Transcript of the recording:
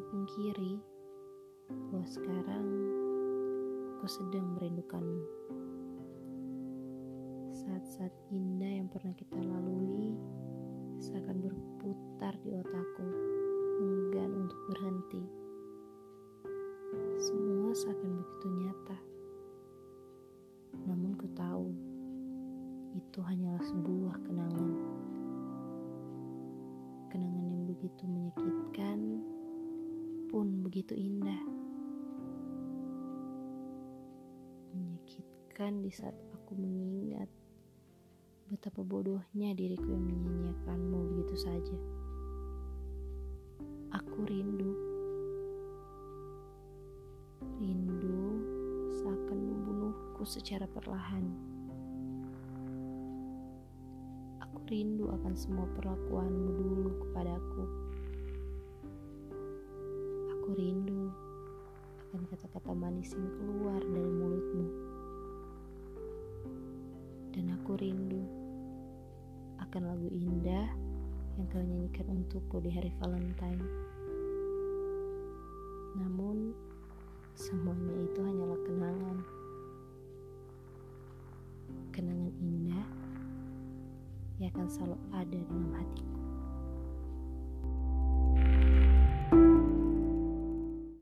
pungkiri bahwa sekarang aku sedang merindukanmu. Saat-saat indah yang pernah kita lalui seakan berputar di otakku, enggan untuk berhenti. Semua seakan begitu nyata. Namun ku tahu itu hanyalah sebuah kenangan. Kenangan yang begitu menyakitkan pun begitu indah. Menyakitkan di saat aku mengingat betapa bodohnya diriku yang menyanyiakanmu begitu saja. Aku rindu. Rindu seakan membunuhku secara perlahan. Aku rindu akan semua perlakuanmu dulu kepadaku. Aku rindu akan kata-kata manis yang keluar dari mulutmu. Dan aku rindu akan lagu indah yang kau nyanyikan untukku di hari Valentine. Namun, semuanya itu hanyalah kenangan. Kenangan indah yang akan selalu ada dalam hatiku.